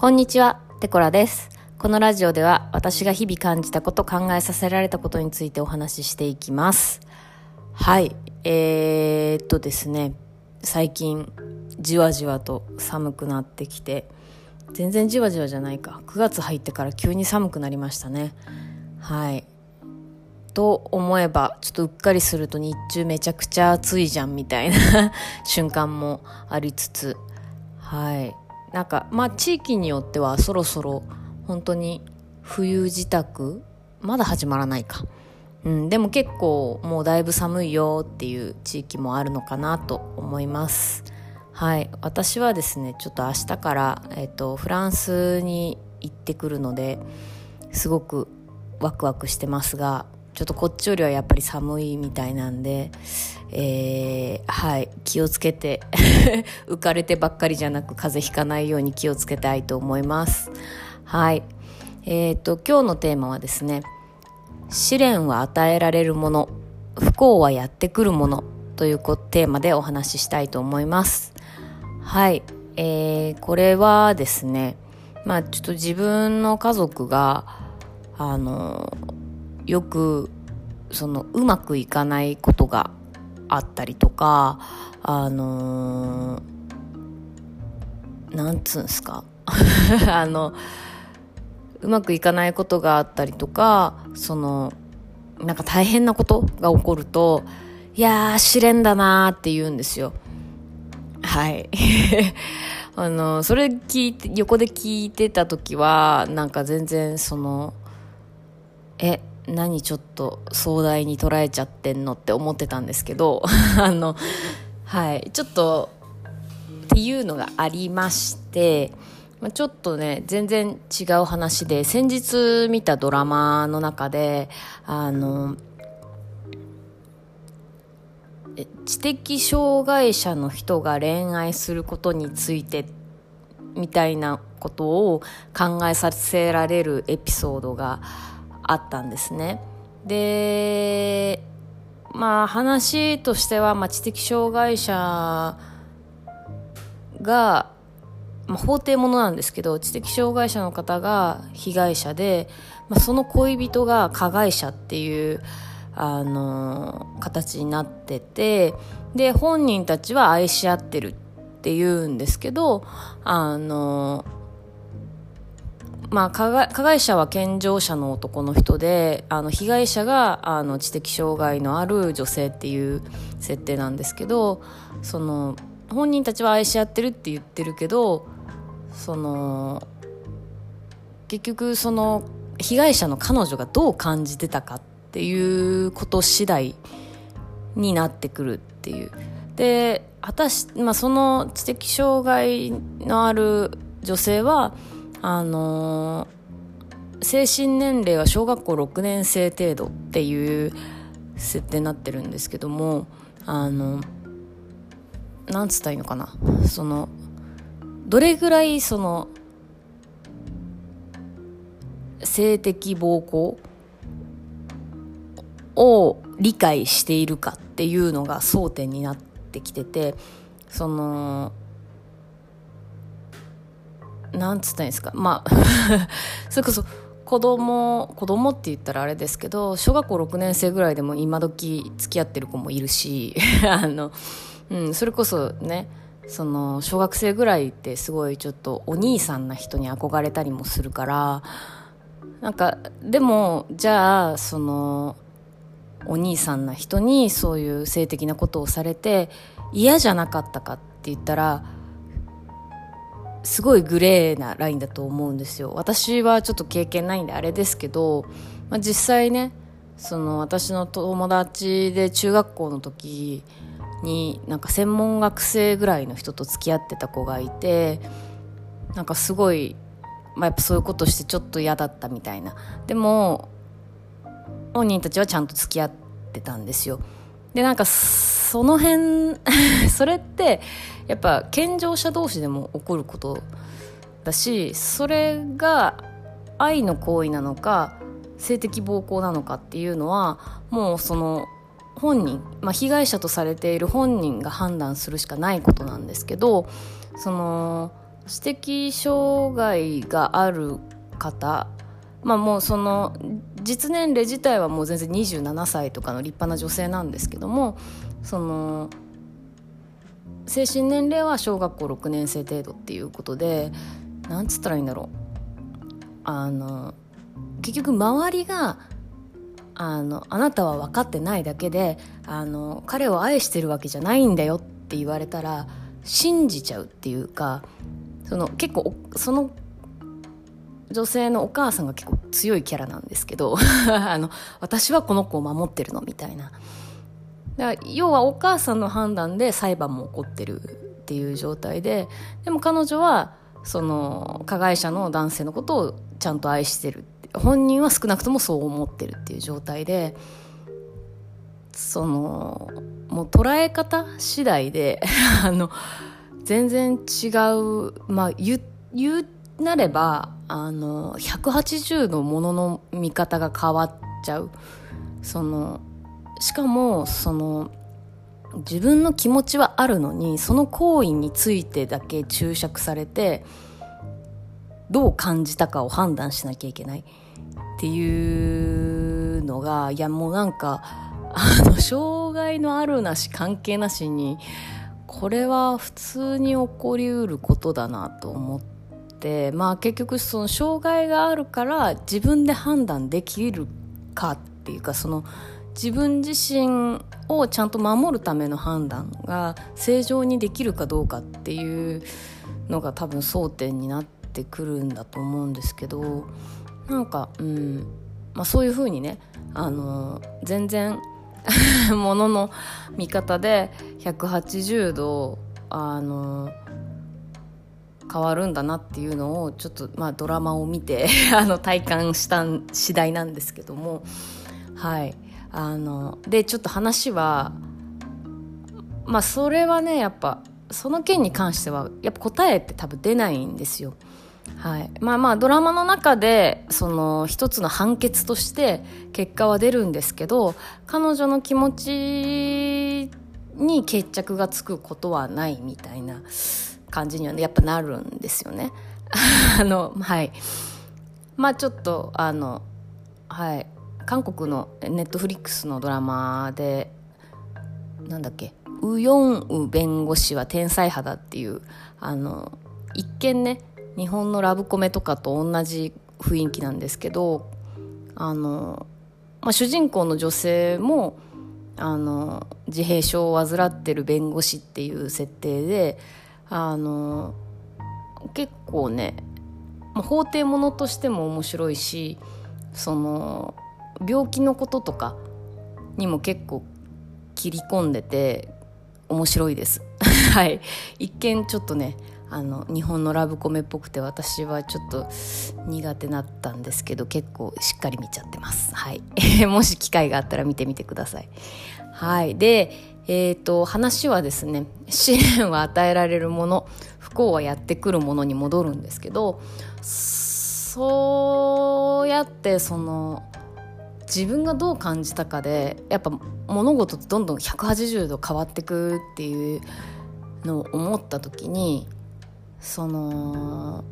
こんにちは、テコラです。このラジオでは私が日々感じたこと、考えさせられたことについてお話ししていきます。はい、えー、っとですね、最近じわじわと寒くなってきて、全然じわじわじゃないか。9月入ってから急に寒くなりましたね。はい。と思えば、ちょっとうっかりすると日中めちゃくちゃ暑いじゃんみたいな 瞬間もありつつ、はい。なんか、まあ地域によってはそろそろ本当に冬支度まだ始まらないか。うん、でも結構もうだいぶ寒いよっていう地域もあるのかなと思います。はい。私はですね、ちょっと明日から、えっ、と、フランスに行ってくるので、すごくワクワクしてますが、ちょっとこっちよりはやっぱり寒いみたいなんで、えー、はい、気をつけて、浮かれてばっかりじゃなく風邪ひかないように気をつけたいと思います。はい。えっ、と、今日のテーマはですね、試練は与えられるもの、不幸はやってくるものというテーマでお話ししたいと思います。はい。えー、これはですね、まあちょっと自分の家族が、あの、よく、その、うまくいかないことがあったりとか、あのー、なんつうんすか？あの、うまくいかないことがあったりとか、その、なんか大変なことが起こると、いやー、試練だなーって言うんですよ。はい。あの、それ聞いて、横で聞いてた時は、なんか全然その、え、何ちょっと壮大に捉えちゃってんのって思ってたんですけど、あの、はい、ちょっと、っていうのがありまして、まあ、ちょっとね、全然違う話で、先日見たドラマの中で、あの、知的障害者の人が恋愛することについてみたいなことを考えさせられるエピソードがあったんですね。で、まあ話としては、まあ、知的障害者が、まあ、法廷ものなんですけど知的障害者の方が被害者で、まあ、その恋人が加害者っていうあの形になっててで本人たちは愛し合ってるって言うんですけどあのまあ、加害加害者は健常者の男の人であの被害者があの知的障害のある女性っていう設定なんですけどその本人たちは愛し合ってるって言ってるけどその結局その被害者の彼女がどう感じてたかっていうこと次第になってくるっていう。で果たし、まあ、その知的障害のある女性はあの精神年齢は小学校6年生程度っていう設定になってるんですけどもあのなんつったらいいのかな。そのどれぐらいその性的暴行を理解しているかっていうのが争点になってきててそのなんつったんですか？まあ それこそ子供子供って言ったらあれですけど小学校6年生ぐらいでも今時付き合ってる子もいるし あの、うん、それこそねその小学生ぐらいってすごいちょっとお兄さんな人に憧れたりもするからなんかでもじゃあそのお兄さんな人にそういう性的なことをされて嫌じゃなかったかって言ったらすごいグレーなラインだと思うんですよ。私はちょっと経験ないんであれですけど、まあ、実際ねその私の友達で中学校の時になんか専門学生ぐらいの人と付き合ってた子がいてなんかすごい、まあ、やっぱそういうことしてちょっと嫌だったみたいな。でも本人たちはちゃんと付き合ってたんですよ。でなんかその辺 それってやっぱ健常者同士でも起こることだしそれが愛の行為なのか性的暴行なのかっていうのはもうその本人、まあ、被害者とされている本人が判断するしかないことなんですけどその知的障害がある方まあもうその実年齢自体はもう全然27歳とかの立派な女性なんですけどもその精神年齢は小学校6年生程度っていうことでなんつったらいいんだろう。あの結局周りがあのあなたは分かってないだけであの彼を愛してるわけじゃないんだよって言われたら信じちゃうっていうかその結構その女性のお母さんが結構強いキャラなんですけど あの私はこの子を守ってるのみたいな。だから要はお母さんの判断で裁判も起こってるっていう状態ででも彼女はその加害者の男性のことをちゃんと愛してる本人は少なくともそう思ってるっていう状態でそのもう捉え方次第で あの全然違うまあ言言うなればあの180のものの見方が変わっちゃう。そのしかもその自分の気持ちはあるのにその行為についてだけ注釈されてどう感じたかを判断しなきゃいけない。っていうのがいやもうなんかあの障害のあるなし関係なしにこれは普通に起こりうることだなと思ってまあ結局その障害があるから自分で判断できるかっていうかその自分自身をちゃんと守るための判断が正常にできるかどうかっていうのが多分争点になってくるんだと思うんですけどなんか、うんまあ、そういうふうにねあの全然 ものの見方で180度あの変わるんだなっていうのをちょっと、まあ、ドラマを見て あの体感した次第なんですけども。はい。あのでちょっと話はまあそれはねやっぱその件に関してはやっぱ答えって多分出ないんですよ。はい、まあまあドラマの中でその一つの判決として結果は出るんですけど彼女の気持ちに決着がつくことはないみたいな。感じには、ね、やっぱなるんですよね。あのはい。まあちょっとあのはい。韓国のネットフリックスのドラマでなんだっけ？ウ・ヨンウ弁護士は天才派だっていうあの一見ね日本のラブコメとかと同じ雰囲気なんですけどあの、まあ、主人公の女性もあの自閉症を患ってる弁護士っていう設定であの結構ね、法廷ものとしても面白いしその病気のこととかにも結構切り込んでて面白いです。はい。一見ちょっとねあの日本のラブコメっぽくて私はちょっと苦手だったんですけど結構しっかり見ちゃってます。はい。もし機会があったら見てみてください。はい。でえーと、話はですね 試練は与えられるもの不幸はやってくるものに戻るんですけどそうやってその自分がどう感じたかでやっぱ物事ってどんどん180度変わってくっていうのを思った時にその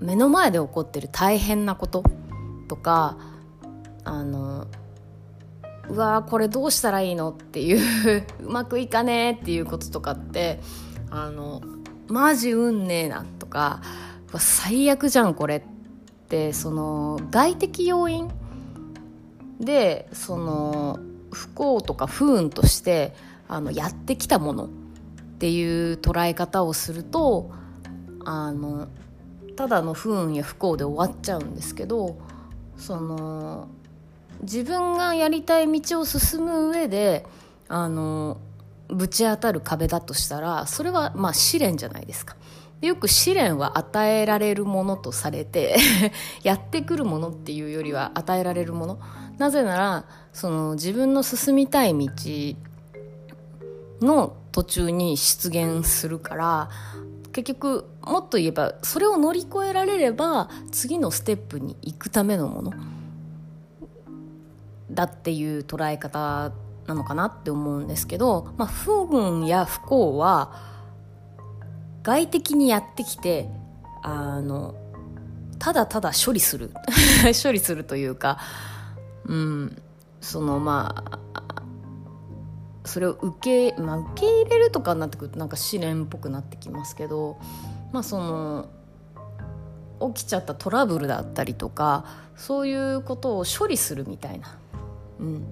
目の前で起こってる大変なこととかあのうわこれどうしたらいいのっていう うまくいかねえっていうこととかってあのマジ運ねえなとか最悪じゃんこれってその外的要因でその不幸とか不運としてあのやってきたものっていう捉え方をするとあのただの不運や不幸で終わっちゃうんですけどその自分がやりたい道を進む上であのぶち当たる壁だとしたらそれはまあ試練じゃないですか。よく試練は与えられるものとされて やってくるものっていうよりは与えられるものなぜならその自分の進みたい道の途中に出現するから結局もっと言えばそれを乗り越えられれば次のステップに行くためのものだっていう捉え方なのかなって思うんですけど、まあ、不運や不幸は外的にやってきてあのただただ処理する。処理するというかうんそのまあそれを受け,、まあ、受け入れるとかになってくるとなんか試練っぽくなってきますけどまあその起きちゃったトラブルだったりとかそういうことを処理するみたいな、うん、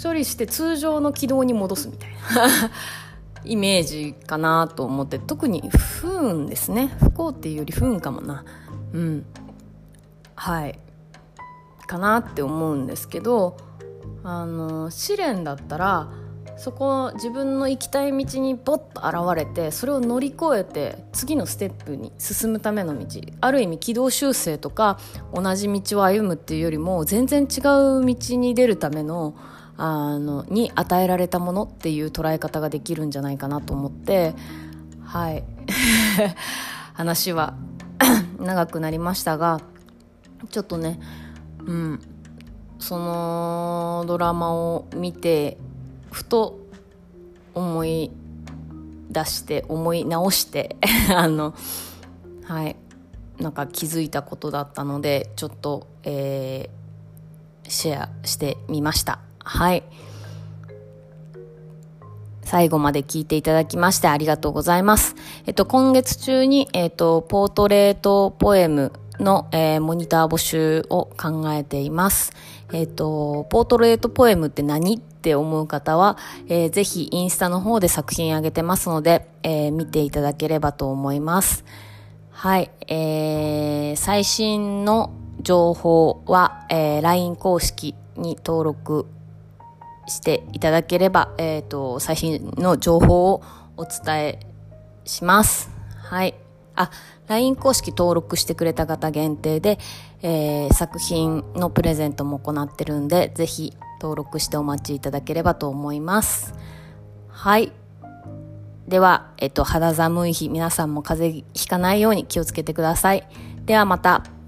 処理して通常の軌道に戻すみたいな。イメージかなと思って。特に不運ですね。不幸っていうより不運かもな。うん。はい。かなって思うんですけどあの試練だったらそこ自分の行きたい道にボッと現れてそれを乗り越えて次のステップに進むための道ある意味軌道修正とか同じ道を歩むっていうよりも全然違う道に出るためのあのに与えられたものっていう捉え方ができるんじゃないかなと思ってはい。話は 長くなりましたがちょっとねうん。そのドラマを見てふと思い出して思い直して あのはい。なんか気づいたことだったのでちょっと、えー、シェアしてみました。はい。最後まで聞いていただきましてありがとうございます。えっと、今月中に、えっと、ポートレートポエムの、えー、モニター募集を考えています。えっ、ー、と、ポートレートポエムって何って思う方は、えー、ぜひインスタの方で作品あげてますので、えー、見ていただければと思います。はい、えー、最新の情報は、えー、LINE 公式に登録していただければ、えっ、ー、と、最新の情報をお伝えします。はい。あ、LINE 公式登録してくれた方限定で、えー、作品のプレゼントも行ってるんで、ぜひ登録してお待ちいただければと思います。はい。では、えっと、肌寒い日、皆さんも風邪ひかないように気をつけてください。ではまた。